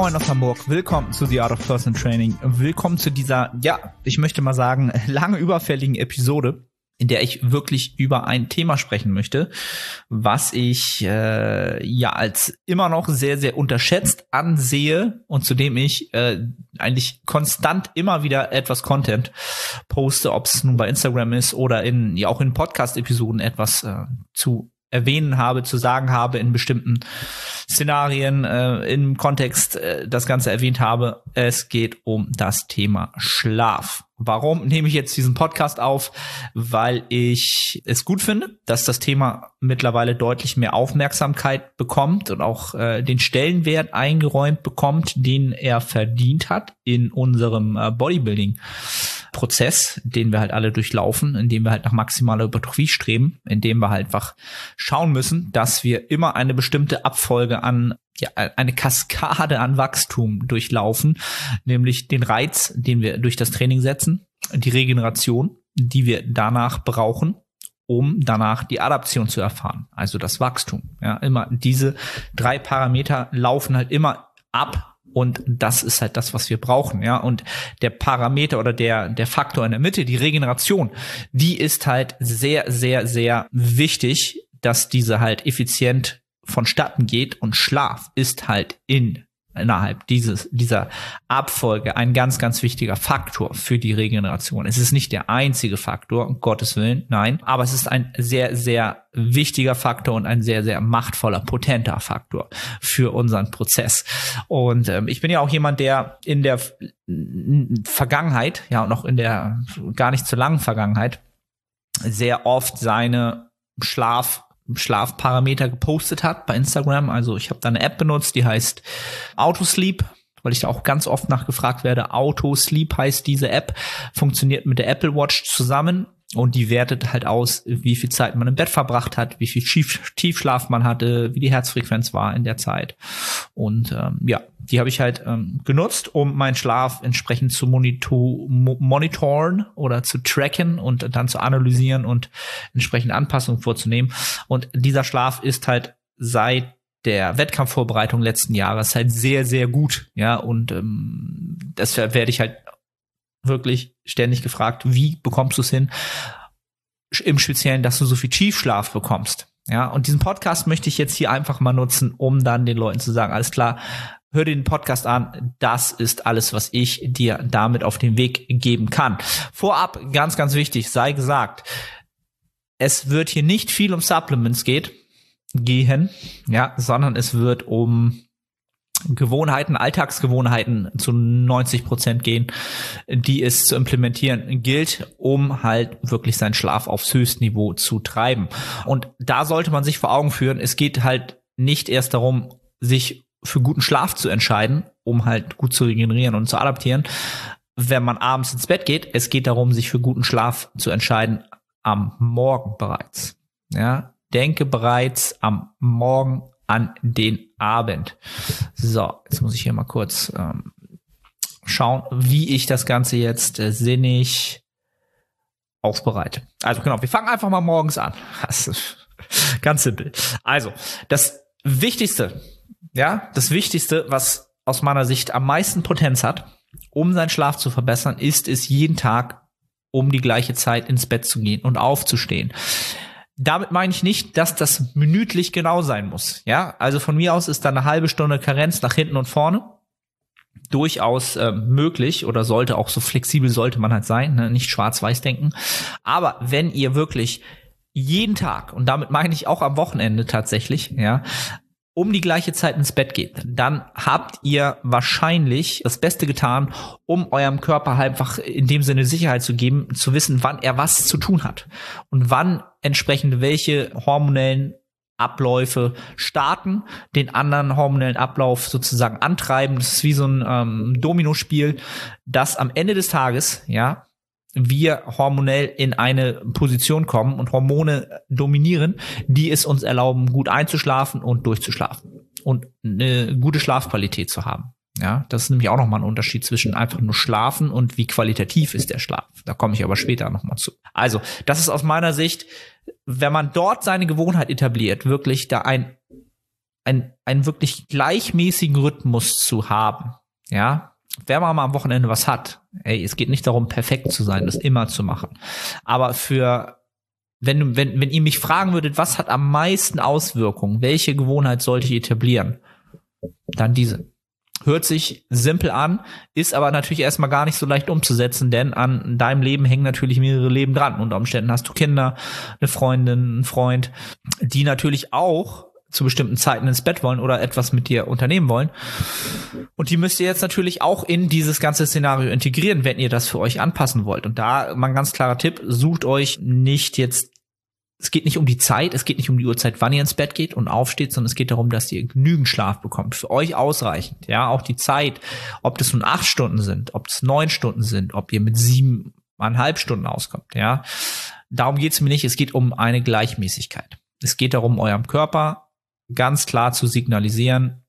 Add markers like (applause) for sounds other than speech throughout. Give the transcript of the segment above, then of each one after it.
Moin aus Hamburg, willkommen zu The Art of Personal Training, willkommen zu dieser, ja, ich möchte mal sagen, (laughs) lange überfälligen Episode, in der ich wirklich über ein Thema sprechen möchte, was ich äh, ja als immer noch sehr, sehr unterschätzt ansehe und zu dem ich äh, eigentlich konstant immer wieder etwas Content poste, ob es nun bei Instagram ist oder in ja auch in Podcast-Episoden etwas äh, zu erwähnen habe, zu sagen habe in bestimmten Szenarien, äh, im Kontext äh, das Ganze erwähnt habe. Es geht um das Thema Schlaf. Warum nehme ich jetzt diesen Podcast auf? Weil ich es gut finde, dass das Thema mittlerweile deutlich mehr Aufmerksamkeit bekommt und auch äh, den Stellenwert eingeräumt bekommt, den er verdient hat in unserem äh, Bodybuilding. Prozess, den wir halt alle durchlaufen, in dem wir halt nach maximaler Hypertrophie streben, in dem wir halt einfach schauen müssen, dass wir immer eine bestimmte Abfolge an ja, eine Kaskade an Wachstum durchlaufen, nämlich den Reiz, den wir durch das Training setzen, die Regeneration, die wir danach brauchen, um danach die Adaption zu erfahren, also das Wachstum. Ja, immer diese drei Parameter laufen halt immer ab und das ist halt das, was wir brauchen, ja. Und der Parameter oder der, der Faktor in der Mitte, die Regeneration, die ist halt sehr, sehr, sehr wichtig, dass diese halt effizient vonstatten geht und Schlaf ist halt in innerhalb dieses, dieser Abfolge ein ganz, ganz wichtiger Faktor für die Regeneration. Es ist nicht der einzige Faktor, um Gottes Willen, nein, aber es ist ein sehr, sehr wichtiger Faktor und ein sehr, sehr machtvoller, potenter Faktor für unseren Prozess. Und ähm, ich bin ja auch jemand, der in der Vergangenheit, ja, und auch in der gar nicht zu langen Vergangenheit, sehr oft seine Schlaf Schlafparameter gepostet hat bei Instagram. Also ich habe da eine App benutzt, die heißt Autosleep, weil ich da auch ganz oft nachgefragt werde. Autosleep heißt diese App, funktioniert mit der Apple Watch zusammen und die wertet halt aus, wie viel Zeit man im Bett verbracht hat, wie viel Tief Tiefschlaf man hatte, wie die Herzfrequenz war in der Zeit. Und ähm, ja, die habe ich halt ähm, genutzt, um meinen Schlaf entsprechend zu monitor monitoren oder zu tracken und dann zu analysieren und entsprechende Anpassungen vorzunehmen. Und dieser Schlaf ist halt seit der Wettkampfvorbereitung letzten Jahres halt sehr, sehr gut. Ja, und ähm, das werde ich halt wirklich ständig gefragt, wie bekommst du es hin? Im Speziellen, dass du so viel Tiefschlaf bekommst. Ja, und diesen Podcast möchte ich jetzt hier einfach mal nutzen, um dann den Leuten zu sagen, alles klar, hör dir den Podcast an. Das ist alles, was ich dir damit auf den Weg geben kann. Vorab, ganz, ganz wichtig, sei gesagt, es wird hier nicht viel um Supplements geht, gehen, ja, sondern es wird um Gewohnheiten, Alltagsgewohnheiten zu 90 Prozent gehen, die es zu implementieren gilt, um halt wirklich seinen Schlaf aufs Höchstniveau zu treiben. Und da sollte man sich vor Augen führen, es geht halt nicht erst darum, sich für guten Schlaf zu entscheiden, um halt gut zu regenerieren und zu adaptieren, wenn man abends ins Bett geht. Es geht darum, sich für guten Schlaf zu entscheiden am Morgen bereits. Ja, denke bereits am Morgen an den Abend. So, jetzt muss ich hier mal kurz ähm, schauen, wie ich das Ganze jetzt äh, sinnig aufbereite. Also genau, wir fangen einfach mal morgens an. (laughs) Ganz simpel. Also, das Wichtigste, ja, das Wichtigste, was aus meiner Sicht am meisten Potenz hat, um seinen Schlaf zu verbessern, ist es jeden Tag um die gleiche Zeit ins Bett zu gehen und aufzustehen. Damit meine ich nicht, dass das minütlich genau sein muss. Ja, also von mir aus ist da eine halbe Stunde Karenz nach hinten und vorne durchaus äh, möglich oder sollte auch so flexibel sollte man halt sein, ne? nicht schwarz-weiß denken. Aber wenn ihr wirklich jeden Tag und damit meine ich auch am Wochenende tatsächlich, ja, um die gleiche Zeit ins Bett geht, dann habt ihr wahrscheinlich das Beste getan, um eurem Körper halt einfach in dem Sinne Sicherheit zu geben, zu wissen, wann er was zu tun hat und wann entsprechend welche hormonellen Abläufe starten, den anderen hormonellen Ablauf sozusagen antreiben. Das ist wie so ein ähm, Dominospiel, das am Ende des Tages, ja, wir hormonell in eine Position kommen und Hormone dominieren, die es uns erlauben, gut einzuschlafen und durchzuschlafen und eine gute Schlafqualität zu haben. Ja, das ist nämlich auch nochmal ein Unterschied zwischen einfach nur schlafen und wie qualitativ ist der Schlaf. Da komme ich aber später nochmal zu. Also, das ist aus meiner Sicht, wenn man dort seine Gewohnheit etabliert, wirklich da ein ein, einen wirklich gleichmäßigen Rhythmus zu haben, ja, wer mal am Wochenende was hat, ey, es geht nicht darum, perfekt zu sein, das immer zu machen. Aber für wenn, wenn, wenn ihr mich fragen würdet, was hat am meisten Auswirkungen, welche Gewohnheit sollte ich etablieren, dann diese. Hört sich simpel an, ist aber natürlich erstmal gar nicht so leicht umzusetzen, denn an deinem Leben hängen natürlich mehrere Leben dran. Unter Umständen hast du Kinder, eine Freundin, einen Freund, die natürlich auch zu bestimmten Zeiten ins Bett wollen oder etwas mit dir unternehmen wollen. Und die müsst ihr jetzt natürlich auch in dieses ganze Szenario integrieren, wenn ihr das für euch anpassen wollt. Und da mal ein ganz klarer Tipp, sucht euch nicht jetzt es geht nicht um die Zeit, es geht nicht um die Uhrzeit, wann ihr ins Bett geht und aufsteht, sondern es geht darum, dass ihr genügend Schlaf bekommt. Für euch ausreichend. Ja, auch die Zeit, ob das nun acht Stunden sind, ob es neun Stunden sind, ob ihr mit siebeneinhalb Stunden auskommt. Ja, darum geht es mir nicht. Es geht um eine Gleichmäßigkeit. Es geht darum, eurem Körper ganz klar zu signalisieren,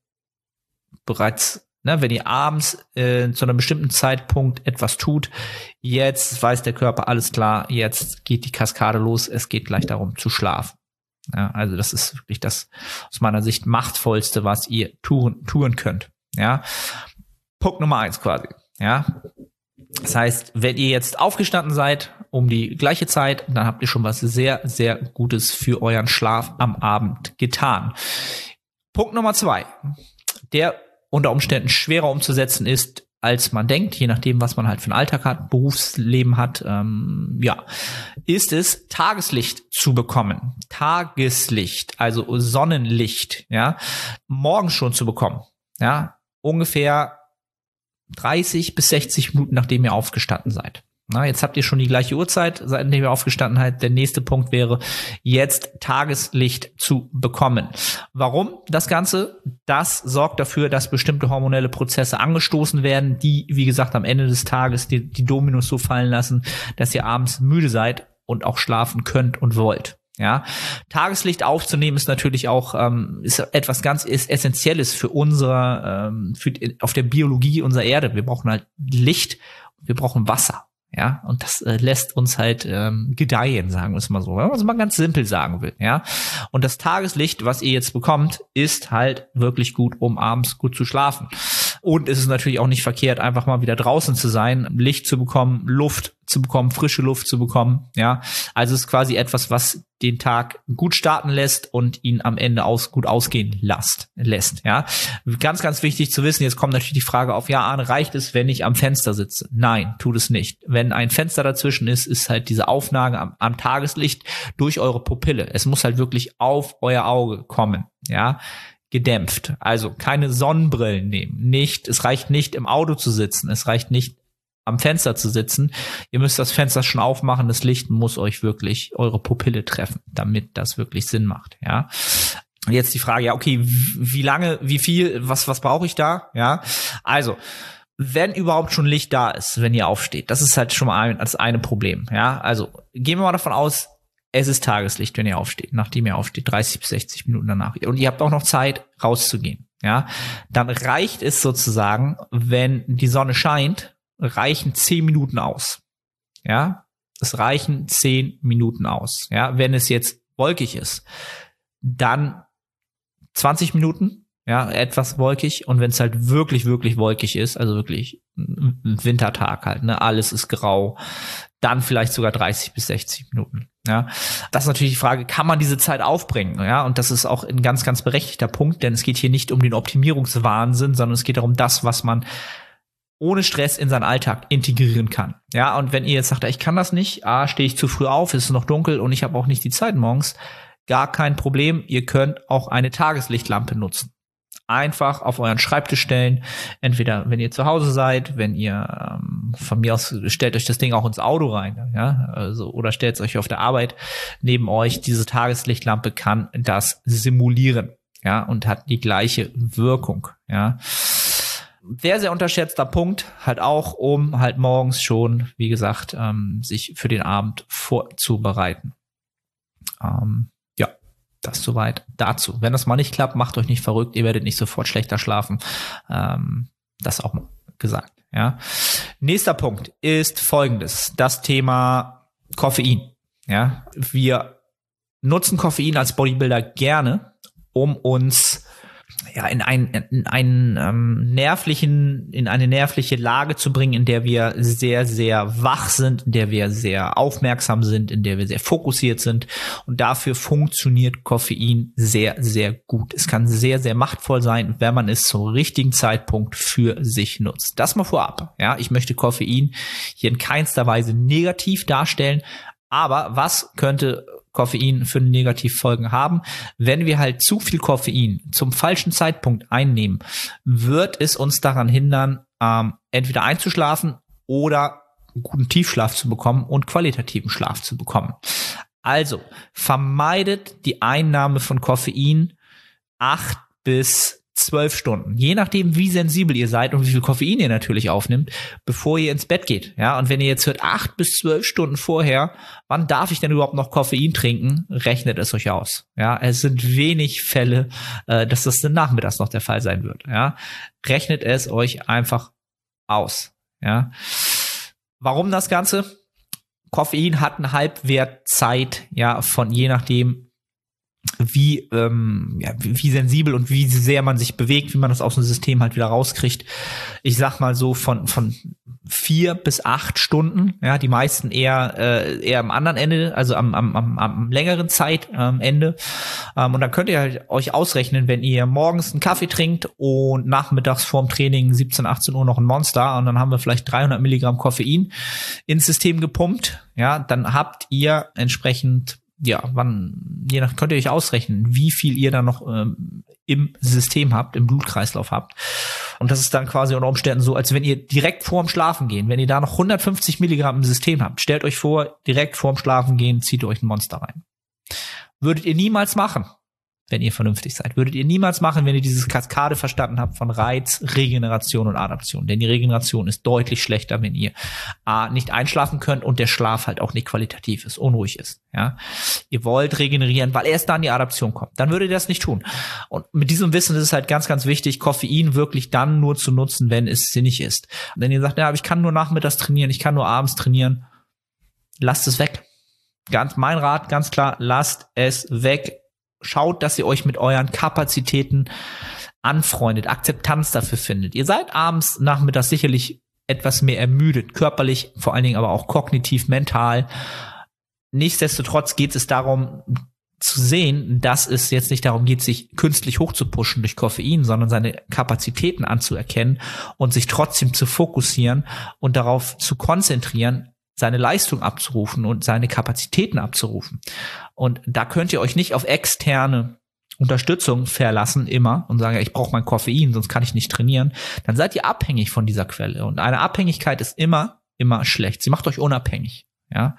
bereits, ne, wenn ihr abends äh, zu einem bestimmten Zeitpunkt etwas tut, jetzt weiß der Körper alles klar, jetzt geht die Kaskade los, es geht gleich darum zu schlafen. Ja, also das ist wirklich das aus meiner Sicht machtvollste, was ihr tun, tun könnt. Ja, Punkt Nummer eins quasi. Ja, das heißt, wenn ihr jetzt aufgestanden seid um die gleiche Zeit, dann habt ihr schon was sehr, sehr Gutes für euren Schlaf am Abend getan. Punkt Nummer zwei, der unter Umständen schwerer umzusetzen ist, als man denkt, je nachdem, was man halt für einen Alltag hat, Berufsleben hat, ähm, ja, ist es, Tageslicht zu bekommen. Tageslicht, also Sonnenlicht, ja, morgens schon zu bekommen, ja, ungefähr 30 bis 60 Minuten, nachdem ihr aufgestanden seid. Na, jetzt habt ihr schon die gleiche Uhrzeit, seitdem ihr aufgestanden seid. Der nächste Punkt wäre, jetzt Tageslicht zu bekommen. Warum das Ganze? Das sorgt dafür, dass bestimmte hormonelle Prozesse angestoßen werden, die, wie gesagt, am Ende des Tages die, die Dominos so fallen lassen, dass ihr abends müde seid und auch schlafen könnt und wollt. Ja, Tageslicht aufzunehmen ist natürlich auch ähm, ist etwas ganz ist essentielles für unsere ähm, für auf der Biologie unserer Erde. Wir brauchen halt Licht, wir brauchen Wasser. Ja, und das äh, lässt uns halt ähm, gedeihen, sagen wir es mal so, wenn man es mal ganz simpel sagen will. Ja, und das Tageslicht, was ihr jetzt bekommt, ist halt wirklich gut, um abends gut zu schlafen. Und es ist natürlich auch nicht verkehrt, einfach mal wieder draußen zu sein, Licht zu bekommen, Luft zu bekommen, frische Luft zu bekommen. Ja, also es ist quasi etwas, was den Tag gut starten lässt und ihn am Ende aus, gut ausgehen lässt, lässt. Ja, ganz, ganz wichtig zu wissen. Jetzt kommt natürlich die Frage auf, ja, Arne, reicht es, wenn ich am Fenster sitze? Nein, tut es nicht. Wenn ein Fenster dazwischen ist, ist halt diese Aufnahme am, am Tageslicht durch eure Pupille. Es muss halt wirklich auf euer Auge kommen. Ja, gedämpft. Also keine Sonnenbrillen nehmen. Nicht, es reicht nicht im Auto zu sitzen. Es reicht nicht am Fenster zu sitzen. Ihr müsst das Fenster schon aufmachen. Das Licht muss euch wirklich eure Pupille treffen, damit das wirklich Sinn macht. Ja. Jetzt die Frage, ja, okay, wie lange, wie viel, was, was brauche ich da? Ja. Also, wenn überhaupt schon Licht da ist, wenn ihr aufsteht, das ist halt schon mal ein, das eine Problem. Ja. Also, gehen wir mal davon aus, es ist Tageslicht, wenn ihr aufsteht, nachdem ihr aufsteht, 30 bis 60 Minuten danach. Und ihr habt auch noch Zeit, rauszugehen. Ja, dann reicht es sozusagen, wenn die Sonne scheint, reichen 10 Minuten aus. Ja, es reichen 10 Minuten aus. Ja, wenn es jetzt wolkig ist, dann 20 Minuten, ja, etwas wolkig. Und wenn es halt wirklich, wirklich wolkig ist, also wirklich Wintertag halt, ne, alles ist grau, dann vielleicht sogar 30 bis 60 Minuten. Ja, das ist natürlich die Frage, kann man diese Zeit aufbringen? Ja, und das ist auch ein ganz, ganz berechtigter Punkt, denn es geht hier nicht um den Optimierungswahnsinn, sondern es geht darum, das, was man ohne Stress in seinen Alltag integrieren kann. Ja, und wenn ihr jetzt sagt, ich kann das nicht, ah, stehe ich zu früh auf, es ist noch dunkel und ich habe auch nicht die Zeit morgens, gar kein Problem. Ihr könnt auch eine Tageslichtlampe nutzen einfach auf euren Schreibtisch stellen. Entweder wenn ihr zu Hause seid, wenn ihr ähm, von mir aus stellt euch das Ding auch ins Auto rein, ja, also oder stellt es euch auf der Arbeit neben euch. Diese Tageslichtlampe kann das simulieren, ja, und hat die gleiche Wirkung, ja. Sehr, sehr unterschätzter Punkt, halt auch, um halt morgens schon, wie gesagt, ähm, sich für den Abend vorzubereiten. Ähm, das soweit dazu. Wenn das mal nicht klappt, macht euch nicht verrückt, ihr werdet nicht sofort schlechter schlafen. Ähm, das auch mal gesagt. Ja. Nächster Punkt ist folgendes: Das Thema Koffein. Ja, wir nutzen Koffein als Bodybuilder gerne, um uns ja, in, ein, in einen ähm, nervlichen, in eine nervliche Lage zu bringen, in der wir sehr, sehr wach sind, in der wir sehr aufmerksam sind, in der wir sehr fokussiert sind. Und dafür funktioniert Koffein sehr, sehr gut. Es kann sehr, sehr machtvoll sein, wenn man es zum richtigen Zeitpunkt für sich nutzt. Das mal vorab. Ja, ich möchte Koffein hier in keinster Weise negativ darstellen. Aber was könnte Koffein für Negativfolgen haben. Wenn wir halt zu viel Koffein zum falschen Zeitpunkt einnehmen, wird es uns daran hindern, ähm, entweder einzuschlafen oder guten Tiefschlaf zu bekommen und qualitativen Schlaf zu bekommen. Also vermeidet die Einnahme von Koffein acht bis zwölf Stunden, je nachdem, wie sensibel ihr seid und wie viel Koffein ihr natürlich aufnimmt, bevor ihr ins Bett geht. Ja, und wenn ihr jetzt hört, acht bis zwölf Stunden vorher, wann darf ich denn überhaupt noch Koffein trinken? Rechnet es euch aus. Ja, es sind wenig Fälle, äh, dass das dann nachmittags noch der Fall sein wird. Ja, rechnet es euch einfach aus. Ja, warum das Ganze? Koffein hat eine Halbwertzeit, ja, von je nachdem, wie, ähm, ja, wie, sensibel und wie sehr man sich bewegt, wie man das aus dem System halt wieder rauskriegt. Ich sag mal so von, von vier bis acht Stunden, ja, die meisten eher, äh, eher am anderen Ende, also am, am, am, am längeren Zeitende. Ähm, und dann könnt ihr halt euch ausrechnen, wenn ihr morgens einen Kaffee trinkt und nachmittags vorm Training 17, 18 Uhr noch ein Monster und dann haben wir vielleicht 300 Milligramm Koffein ins System gepumpt, ja, dann habt ihr entsprechend ja, wann, je nach, könnt ihr euch ausrechnen, wie viel ihr da noch ähm, im System habt, im Blutkreislauf habt. Und das ist dann quasi unter Umständen so, als wenn ihr direkt vorm Schlafen gehen, wenn ihr da noch 150 Milligramm im System habt, stellt euch vor, direkt vorm Schlafen gehen, zieht ihr euch ein Monster rein. Würdet ihr niemals machen wenn ihr vernünftig seid. Würdet ihr niemals machen, wenn ihr dieses Kaskade verstanden habt von Reiz, Regeneration und Adaption. Denn die Regeneration ist deutlich schlechter, wenn ihr A, nicht einschlafen könnt und der Schlaf halt auch nicht qualitativ ist, unruhig ist. Ja, Ihr wollt regenerieren, weil erst dann die Adaption kommt. Dann würdet ihr das nicht tun. Und mit diesem Wissen ist es halt ganz, ganz wichtig, Koffein wirklich dann nur zu nutzen, wenn es sinnig ist. Und wenn ihr sagt, ja, aber ich kann nur nachmittags trainieren, ich kann nur abends trainieren, lasst es weg. Ganz mein Rat, ganz klar, lasst es weg schaut, dass ihr euch mit euren Kapazitäten anfreundet, Akzeptanz dafür findet. Ihr seid abends, nachmittags sicherlich etwas mehr ermüdet, körperlich, vor allen Dingen aber auch kognitiv, mental. Nichtsdestotrotz geht es darum, zu sehen, dass es jetzt nicht darum geht, sich künstlich hochzupuschen durch Koffein, sondern seine Kapazitäten anzuerkennen und sich trotzdem zu fokussieren und darauf zu konzentrieren, seine Leistung abzurufen und seine Kapazitäten abzurufen. Und da könnt ihr euch nicht auf externe Unterstützung verlassen immer und sagen, ich brauche mein Koffein, sonst kann ich nicht trainieren. Dann seid ihr abhängig von dieser Quelle. Und eine Abhängigkeit ist immer, immer schlecht. Sie macht euch unabhängig. Ja,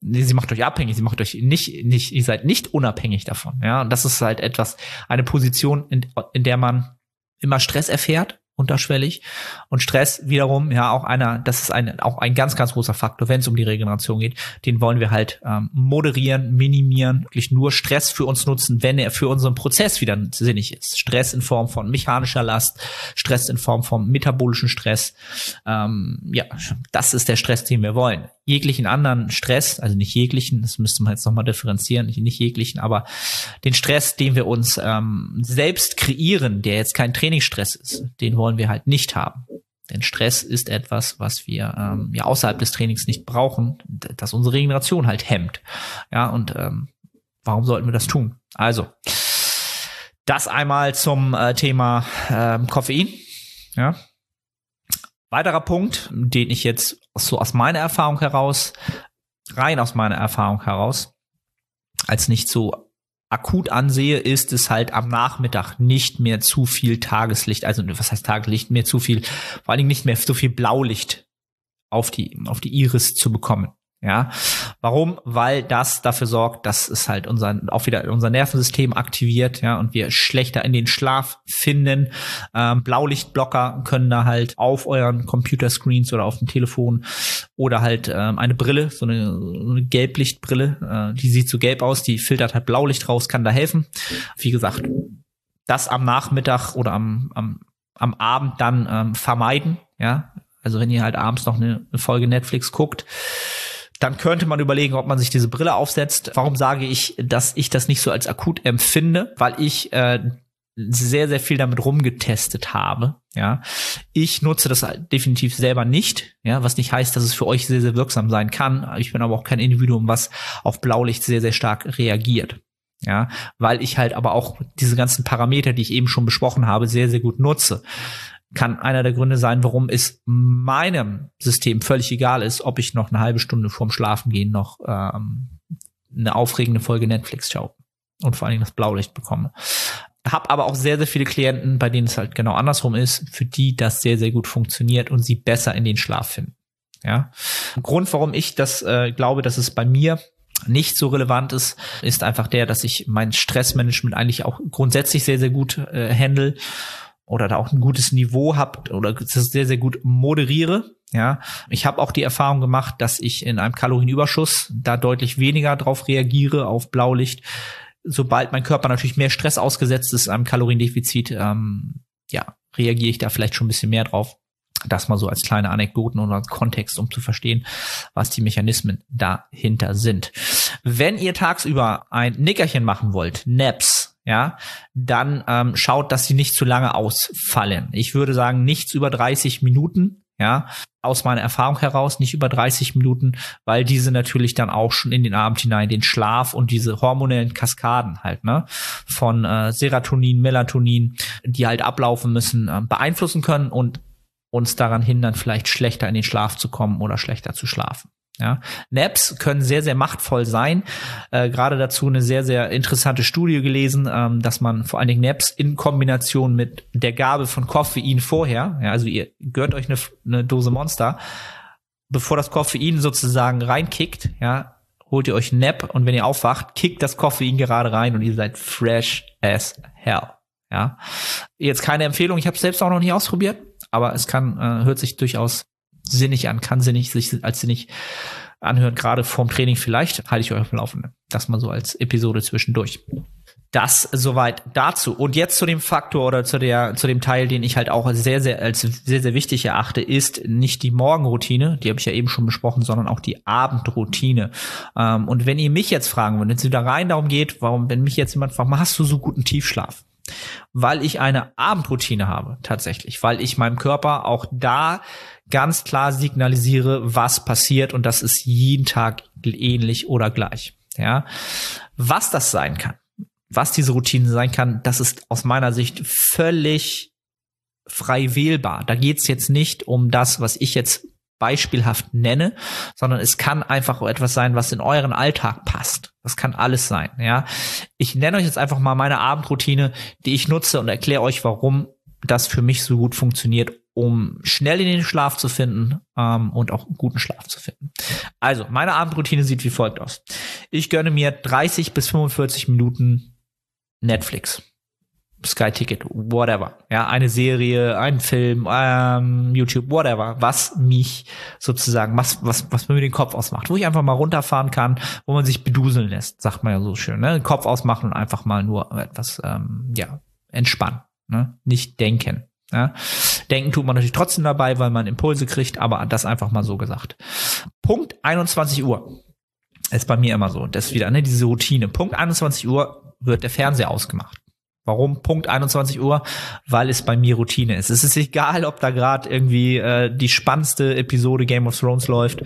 sie macht euch abhängig, sie macht euch nicht, nicht, ihr seid nicht unabhängig davon. Ja, und das ist halt etwas, eine Position, in, in der man immer Stress erfährt, unterschwellig. Und Stress wiederum, ja, auch einer, das ist ein, auch ein ganz, ganz großer Faktor, wenn es um die Regeneration geht. Den wollen wir halt ähm, moderieren, minimieren, wirklich nur Stress für uns nutzen, wenn er für unseren Prozess wieder sinnig ist. Stress in Form von mechanischer Last, Stress in Form von metabolischen Stress. Ähm, ja, das ist der Stress, den wir wollen jeglichen anderen Stress, also nicht jeglichen, das müsste man jetzt nochmal differenzieren, nicht, jeglichen, aber den Stress, den wir uns ähm, selbst kreieren, der jetzt kein Trainingsstress ist, den wollen wir halt nicht haben. Denn Stress ist etwas, was wir ähm, ja außerhalb des Trainings nicht brauchen, das unsere Regeneration halt hemmt. Ja, und ähm, warum sollten wir das tun? Also, das einmal zum äh, Thema ähm, Koffein. Ja, Weiterer Punkt, den ich jetzt so aus meiner Erfahrung heraus, rein aus meiner Erfahrung heraus, als nicht so akut ansehe, ist es halt am Nachmittag nicht mehr zu viel Tageslicht, also was heißt Tageslicht, mehr zu viel, vor allen Dingen nicht mehr so viel Blaulicht auf die, auf die Iris zu bekommen. Ja, warum? Weil das dafür sorgt, dass es halt unser, auch wieder unser Nervensystem aktiviert, ja, und wir schlechter in den Schlaf finden. Ähm, Blaulichtblocker können da halt auf euren Computerscreens oder auf dem Telefon oder halt ähm, eine Brille, so eine, so eine Gelblichtbrille, äh, die sieht so gelb aus, die filtert halt Blaulicht raus, kann da helfen. Wie gesagt, das am Nachmittag oder am, am, am Abend dann ähm, vermeiden, ja. Also wenn ihr halt abends noch eine, eine Folge Netflix guckt, dann könnte man überlegen, ob man sich diese Brille aufsetzt. Warum sage ich, dass ich das nicht so als akut empfinde? Weil ich äh, sehr, sehr viel damit rumgetestet habe. Ja, ich nutze das definitiv selber nicht. Ja, was nicht heißt, dass es für euch sehr, sehr wirksam sein kann. Ich bin aber auch kein Individuum, was auf Blaulicht sehr, sehr stark reagiert. Ja, weil ich halt aber auch diese ganzen Parameter, die ich eben schon besprochen habe, sehr, sehr gut nutze. Kann einer der Gründe sein, warum es meinem System völlig egal ist, ob ich noch eine halbe Stunde vorm Schlafengehen noch ähm, eine aufregende Folge Netflix schaue und vor allen Dingen das Blaulicht bekomme. Hab aber auch sehr, sehr viele Klienten, bei denen es halt genau andersrum ist, für die das sehr, sehr gut funktioniert und sie besser in den Schlaf finden. Ja. Grund, warum ich das äh, glaube, dass es bei mir nicht so relevant ist, ist einfach der, dass ich mein Stressmanagement eigentlich auch grundsätzlich sehr, sehr gut äh, handle oder da auch ein gutes Niveau habe oder das sehr, sehr gut moderiere. Ja, ich habe auch die Erfahrung gemacht, dass ich in einem Kalorienüberschuss da deutlich weniger drauf reagiere auf Blaulicht. Sobald mein Körper natürlich mehr Stress ausgesetzt ist, einem Kaloriendefizit, ähm, ja, reagiere ich da vielleicht schon ein bisschen mehr drauf. Das mal so als kleine Anekdoten oder Kontext, um zu verstehen, was die Mechanismen dahinter sind. Wenn ihr tagsüber ein Nickerchen machen wollt, Naps, ja, dann ähm, schaut, dass sie nicht zu lange ausfallen. Ich würde sagen, nichts über 30 Minuten, ja, aus meiner Erfahrung heraus, nicht über 30 Minuten, weil diese natürlich dann auch schon in den Abend hinein den Schlaf und diese hormonellen Kaskaden halt, ne, von äh, Serotonin, Melatonin, die halt ablaufen müssen, äh, beeinflussen können und uns daran hindern, vielleicht schlechter in den Schlaf zu kommen oder schlechter zu schlafen. Ja, Naps können sehr, sehr machtvoll sein. Äh, Gerade dazu eine sehr, sehr interessante Studie gelesen, ähm, dass man vor allen Dingen Naps in Kombination mit der Gabe von Koffein vorher, ja, also ihr gehört euch eine, eine Dose Monster, bevor das Koffein sozusagen reinkickt, ja, holt ihr euch Nap und wenn ihr aufwacht, kickt das Koffein gerade rein und ihr seid fresh as hell. Ja, jetzt keine Empfehlung. Ich habe selbst auch noch nicht ausprobiert aber es kann, äh, hört sich durchaus sinnig an, kann sinnig sich als sinnig anhören, gerade vorm Training vielleicht, halte ich euch auf dem Laufenden. Das mal so als Episode zwischendurch. Das soweit dazu. Und jetzt zu dem Faktor oder zu der, zu dem Teil, den ich halt auch sehr, sehr, als sehr, sehr wichtig erachte, ist nicht die Morgenroutine, die habe ich ja eben schon besprochen, sondern auch die Abendroutine. Ähm, und wenn ihr mich jetzt fragen würdet, wenn es wieder rein darum geht, warum, wenn mich jetzt jemand fragt, hast du so guten Tiefschlaf? weil ich eine Abendroutine habe, tatsächlich, weil ich meinem Körper auch da ganz klar signalisiere, was passiert und das ist jeden Tag ähnlich oder gleich. Ja, was das sein kann, was diese Routine sein kann, das ist aus meiner Sicht völlig frei wählbar. Da geht's jetzt nicht um das, was ich jetzt beispielhaft nenne, sondern es kann einfach etwas sein, was in euren Alltag passt. Das kann alles sein, ja. Ich nenne euch jetzt einfach mal meine Abendroutine, die ich nutze und erkläre euch, warum das für mich so gut funktioniert, um schnell in den Schlaf zu finden ähm, und auch guten Schlaf zu finden. Also, meine Abendroutine sieht wie folgt aus. Ich gönne mir 30 bis 45 Minuten Netflix. Sky Ticket, whatever. Ja, eine Serie, ein Film, ähm, YouTube, whatever, was mich sozusagen, was, was, was mir den Kopf ausmacht, wo ich einfach mal runterfahren kann, wo man sich beduseln lässt, sagt man ja so schön, ne? Den Kopf ausmachen und einfach mal nur etwas, ähm, ja, entspannen, ne? Nicht denken. Ja? Denken tut man natürlich trotzdem dabei, weil man Impulse kriegt, aber das einfach mal so gesagt. Punkt 21 Uhr. Ist bei mir immer so. Das ist wieder, ne, diese Routine. Punkt 21 Uhr wird der Fernseher ausgemacht. Warum Punkt 21 Uhr? Weil es bei mir Routine ist. Es ist egal, ob da gerade irgendwie äh, die spannendste Episode Game of Thrones läuft.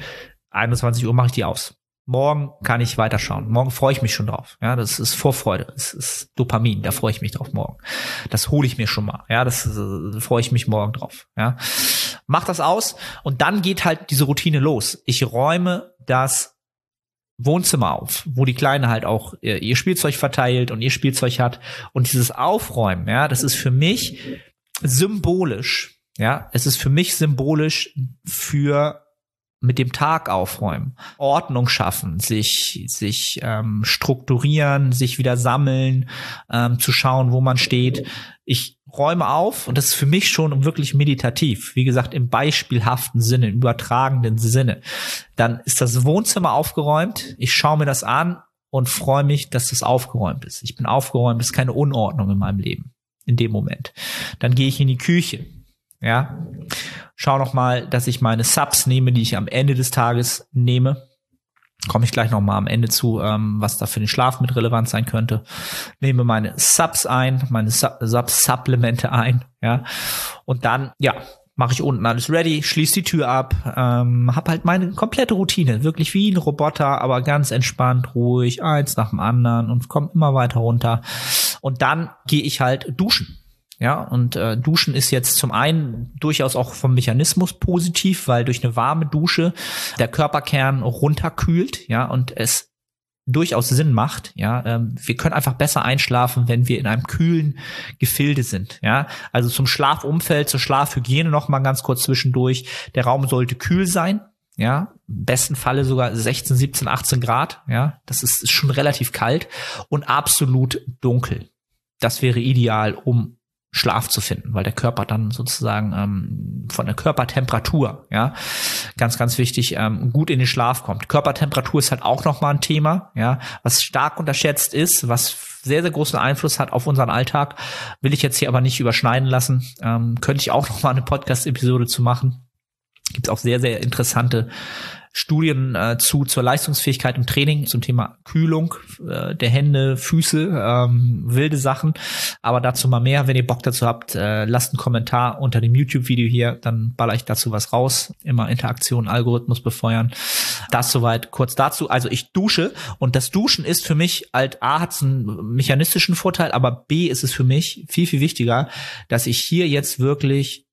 21 Uhr mache ich die aus. Morgen kann ich weiterschauen. Morgen freue ich mich schon drauf. Ja, das ist Vorfreude. Das ist Dopamin. Da freue ich mich drauf morgen. Das hole ich mir schon mal. Ja, das äh, freue ich mich morgen drauf. Ja, mach das aus und dann geht halt diese Routine los. Ich räume das Wohnzimmer auf, wo die Kleine halt auch ihr, ihr Spielzeug verteilt und ihr Spielzeug hat. Und dieses Aufräumen, ja, das ist für mich symbolisch. Ja, es ist für mich symbolisch für mit dem Tag aufräumen, Ordnung schaffen, sich sich ähm, strukturieren, sich wieder sammeln, ähm, zu schauen, wo man steht. Ich räume auf und das ist für mich schon wirklich meditativ. Wie gesagt, im beispielhaften Sinne, im übertragenden Sinne. Dann ist das Wohnzimmer aufgeräumt. Ich schaue mir das an und freue mich, dass das aufgeräumt ist. Ich bin aufgeräumt, es ist keine Unordnung in meinem Leben in dem Moment. Dann gehe ich in die Küche. Ja, schau noch mal, dass ich meine Subs nehme, die ich am Ende des Tages nehme. Komme ich gleich noch mal am Ende zu, ähm, was da für den Schlaf mit relevant sein könnte. Nehme meine Subs ein, meine Sub-Supplemente ein, ja. Und dann, ja, mache ich unten alles ready, schließe die Tür ab, ähm, hab halt meine komplette Routine, wirklich wie ein Roboter, aber ganz entspannt, ruhig, eins nach dem anderen und komme immer weiter runter. Und dann gehe ich halt duschen. Ja, und äh, Duschen ist jetzt zum einen durchaus auch vom Mechanismus positiv, weil durch eine warme Dusche der Körperkern runterkühlt, ja, und es durchaus Sinn macht. Ja, ähm, wir können einfach besser einschlafen, wenn wir in einem kühlen Gefilde sind. Ja, also zum Schlafumfeld, zur Schlafhygiene noch mal ganz kurz zwischendurch. Der Raum sollte kühl sein. Ja, im besten Falle sogar 16, 17, 18 Grad. Ja, das ist, ist schon relativ kalt und absolut dunkel. Das wäre ideal, um Schlaf zu finden, weil der Körper dann sozusagen ähm, von der Körpertemperatur, ja, ganz, ganz wichtig, ähm, gut in den Schlaf kommt. Körpertemperatur ist halt auch nochmal ein Thema, ja, was stark unterschätzt ist, was sehr, sehr großen Einfluss hat auf unseren Alltag, will ich jetzt hier aber nicht überschneiden lassen. Ähm, könnte ich auch (laughs) nochmal eine Podcast-Episode zu machen. Gibt auch sehr, sehr interessante Studien äh, zu zur Leistungsfähigkeit im Training zum Thema Kühlung äh, der Hände, Füße, ähm, wilde Sachen. Aber dazu mal mehr, wenn ihr Bock dazu habt, äh, lasst einen Kommentar unter dem YouTube-Video hier, dann baller ich dazu was raus. Immer Interaktion, Algorithmus befeuern. Das soweit kurz dazu. Also ich dusche und das Duschen ist für mich halt A hat einen mechanistischen Vorteil, aber B ist es für mich viel, viel wichtiger, dass ich hier jetzt wirklich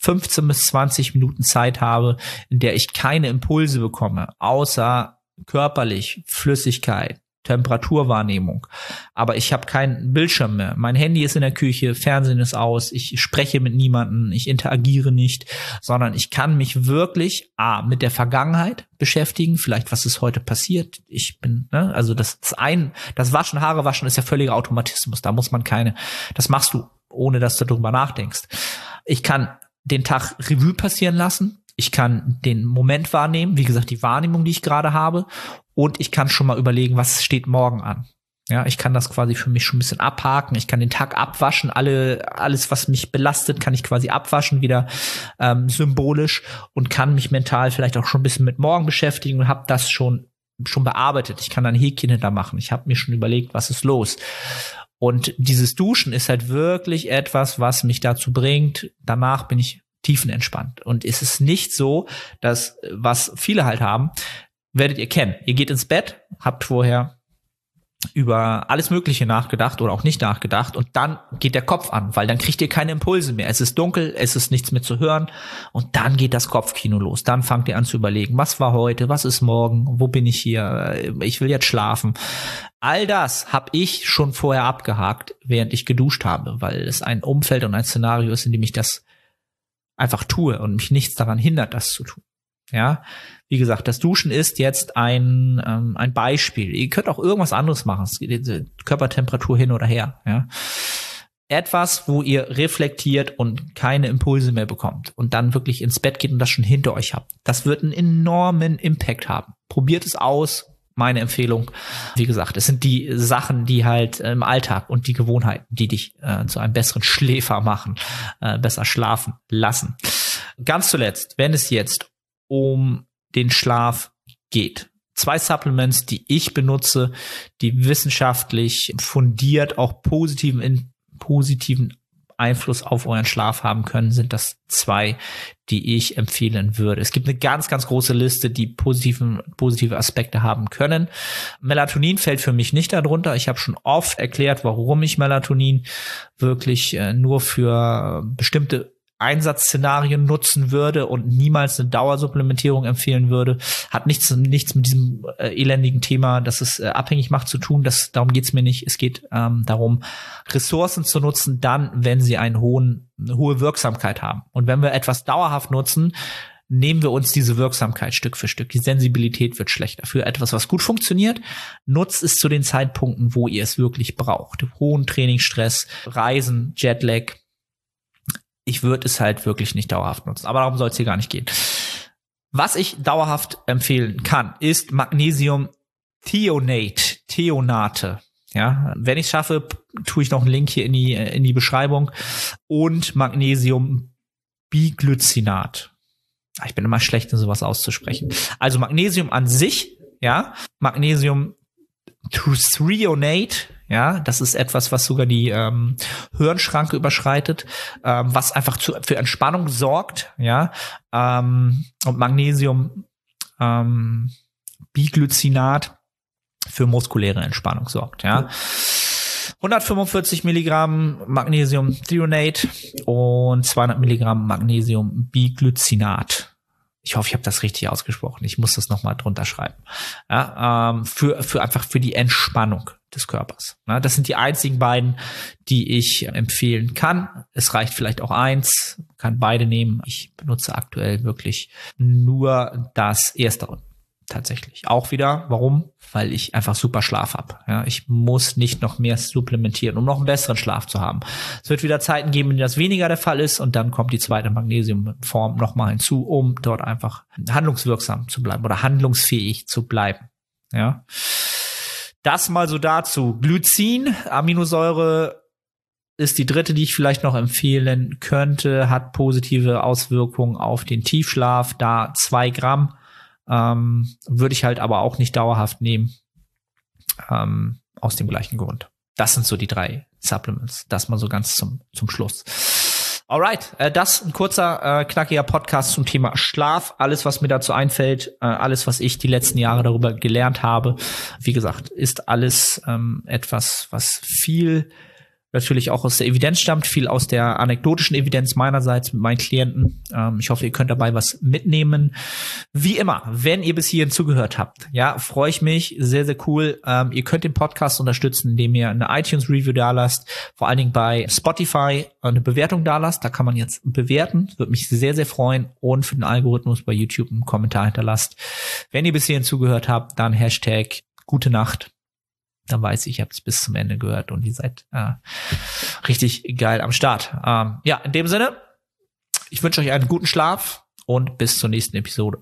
15 bis 20 Minuten Zeit habe, in der ich keine Impulse bekomme, außer körperlich, Flüssigkeit, Temperaturwahrnehmung. Aber ich habe keinen Bildschirm mehr. Mein Handy ist in der Küche, Fernsehen ist aus, ich spreche mit niemanden, ich interagiere nicht, sondern ich kann mich wirklich A, mit der Vergangenheit beschäftigen, vielleicht was ist heute passiert. Ich bin, ne, also das, das ein, das Waschen, Haare waschen ist ja völliger Automatismus. Da muss man keine, das machst du, ohne dass du darüber nachdenkst. Ich kann den Tag Revue passieren lassen. Ich kann den Moment wahrnehmen, wie gesagt, die Wahrnehmung, die ich gerade habe. Und ich kann schon mal überlegen, was steht morgen an. Ja, ich kann das quasi für mich schon ein bisschen abhaken. Ich kann den Tag abwaschen. Alle, alles, was mich belastet, kann ich quasi abwaschen, wieder ähm, symbolisch und kann mich mental vielleicht auch schon ein bisschen mit morgen beschäftigen und habe das schon schon bearbeitet. Ich kann dann Häkchen hinter machen. Ich habe mir schon überlegt, was ist los. Und dieses Duschen ist halt wirklich etwas, was mich dazu bringt. Danach bin ich tiefenentspannt. Und es ist nicht so, dass, was viele halt haben, werdet ihr kennen. Ihr geht ins Bett, habt vorher über alles Mögliche nachgedacht oder auch nicht nachgedacht und dann geht der Kopf an, weil dann kriegt ihr keine Impulse mehr. Es ist dunkel, es ist nichts mehr zu hören und dann geht das Kopfkino los. Dann fangt ihr an zu überlegen, was war heute, was ist morgen, wo bin ich hier, ich will jetzt schlafen. All das habe ich schon vorher abgehakt, während ich geduscht habe, weil es ein Umfeld und ein Szenario ist, in dem ich das einfach tue und mich nichts daran hindert, das zu tun. Ja, wie gesagt, das Duschen ist jetzt ein, ähm, ein Beispiel. Ihr könnt auch irgendwas anderes machen. Geht Körpertemperatur hin oder her. Ja. Etwas, wo ihr reflektiert und keine Impulse mehr bekommt und dann wirklich ins Bett geht und das schon hinter euch habt. Das wird einen enormen Impact haben. Probiert es aus. Meine Empfehlung. Wie gesagt, es sind die Sachen, die halt im Alltag und die Gewohnheiten, die dich äh, zu einem besseren (laughs) Schläfer machen, äh, besser schlafen lassen. Ganz zuletzt, wenn es jetzt um den Schlaf geht. Zwei Supplements, die ich benutze, die wissenschaftlich fundiert auch positiven, in, positiven Einfluss auf euren Schlaf haben können, sind das zwei, die ich empfehlen würde. Es gibt eine ganz, ganz große Liste, die positiven, positive Aspekte haben können. Melatonin fällt für mich nicht darunter. Ich habe schon oft erklärt, warum ich Melatonin wirklich äh, nur für bestimmte Einsatzszenarien nutzen würde und niemals eine Dauersupplementierung empfehlen würde, hat nichts nichts mit diesem äh, elendigen Thema, dass es äh, abhängig macht zu tun. Das darum geht's mir nicht. Es geht ähm, darum, Ressourcen zu nutzen, dann, wenn sie einen hohen eine hohe Wirksamkeit haben. Und wenn wir etwas dauerhaft nutzen, nehmen wir uns diese Wirksamkeit Stück für Stück. Die Sensibilität wird schlechter. Für etwas, was gut funktioniert, nutzt es zu den Zeitpunkten, wo ihr es wirklich braucht. Hohen Trainingsstress, Reisen, Jetlag, ich würde es halt wirklich nicht dauerhaft nutzen. Aber darum soll es hier gar nicht gehen. Was ich dauerhaft empfehlen kann, ist Magnesium Thionate, Theonate. Ja, wenn ich schaffe, tue ich noch einen Link hier in die, in die Beschreibung. Und Magnesium Biglycinat. Ich bin immer schlecht, in sowas auszusprechen. Also Magnesium an sich ja, Magnesium Threonate, ja, das ist etwas, was sogar die ähm, Hirnschranke überschreitet, ähm, was einfach zu, für Entspannung sorgt, ja, ähm, und Magnesium ähm, Biglycinat für muskuläre Entspannung sorgt, ja. 145 Milligramm Magnesium Threonate und 200 Milligramm Magnesium Biglycinat ich hoffe, ich habe das richtig ausgesprochen. Ich muss das nochmal drunter schreiben. Ja, ähm, für, für einfach für die Entspannung des Körpers. Ja, das sind die einzigen beiden, die ich empfehlen kann. Es reicht vielleicht auch eins, kann beide nehmen. Ich benutze aktuell wirklich nur das Erstere tatsächlich. Auch wieder, warum? Weil ich einfach super Schlaf habe. Ja, ich muss nicht noch mehr supplementieren, um noch einen besseren Schlaf zu haben. Es wird wieder Zeiten geben, in denen das weniger der Fall ist und dann kommt die zweite Magnesiumform nochmal hinzu, um dort einfach handlungswirksam zu bleiben oder handlungsfähig zu bleiben. Ja. Das mal so dazu. Glycin, Aminosäure ist die dritte, die ich vielleicht noch empfehlen könnte, hat positive Auswirkungen auf den Tiefschlaf, da zwei Gramm ähm, würde ich halt aber auch nicht dauerhaft nehmen. Ähm, aus dem gleichen Grund. Das sind so die drei Supplements. Das mal so ganz zum, zum Schluss. Alright, äh, das ein kurzer, äh, knackiger Podcast zum Thema Schlaf. Alles, was mir dazu einfällt, äh, alles, was ich die letzten Jahre darüber gelernt habe. Wie gesagt, ist alles ähm, etwas, was viel natürlich auch aus der Evidenz stammt, viel aus der anekdotischen Evidenz meinerseits mit meinen Klienten. Ähm, ich hoffe, ihr könnt dabei was mitnehmen. Wie immer, wenn ihr bis hierhin zugehört habt, ja, freue ich mich, sehr, sehr cool. Ähm, ihr könnt den Podcast unterstützen, indem ihr eine iTunes-Review da lasst, vor allen Dingen bei Spotify eine Bewertung da lasst. Da kann man jetzt bewerten, würde mich sehr, sehr freuen und für den Algorithmus bei YouTube einen Kommentar hinterlasst. Wenn ihr bis hierhin zugehört habt, dann Hashtag gute Nacht dann weiß ich, ihr habt es bis zum Ende gehört und ihr seid äh, richtig geil am Start. Ähm, ja, in dem Sinne, ich wünsche euch einen guten Schlaf und bis zur nächsten Episode.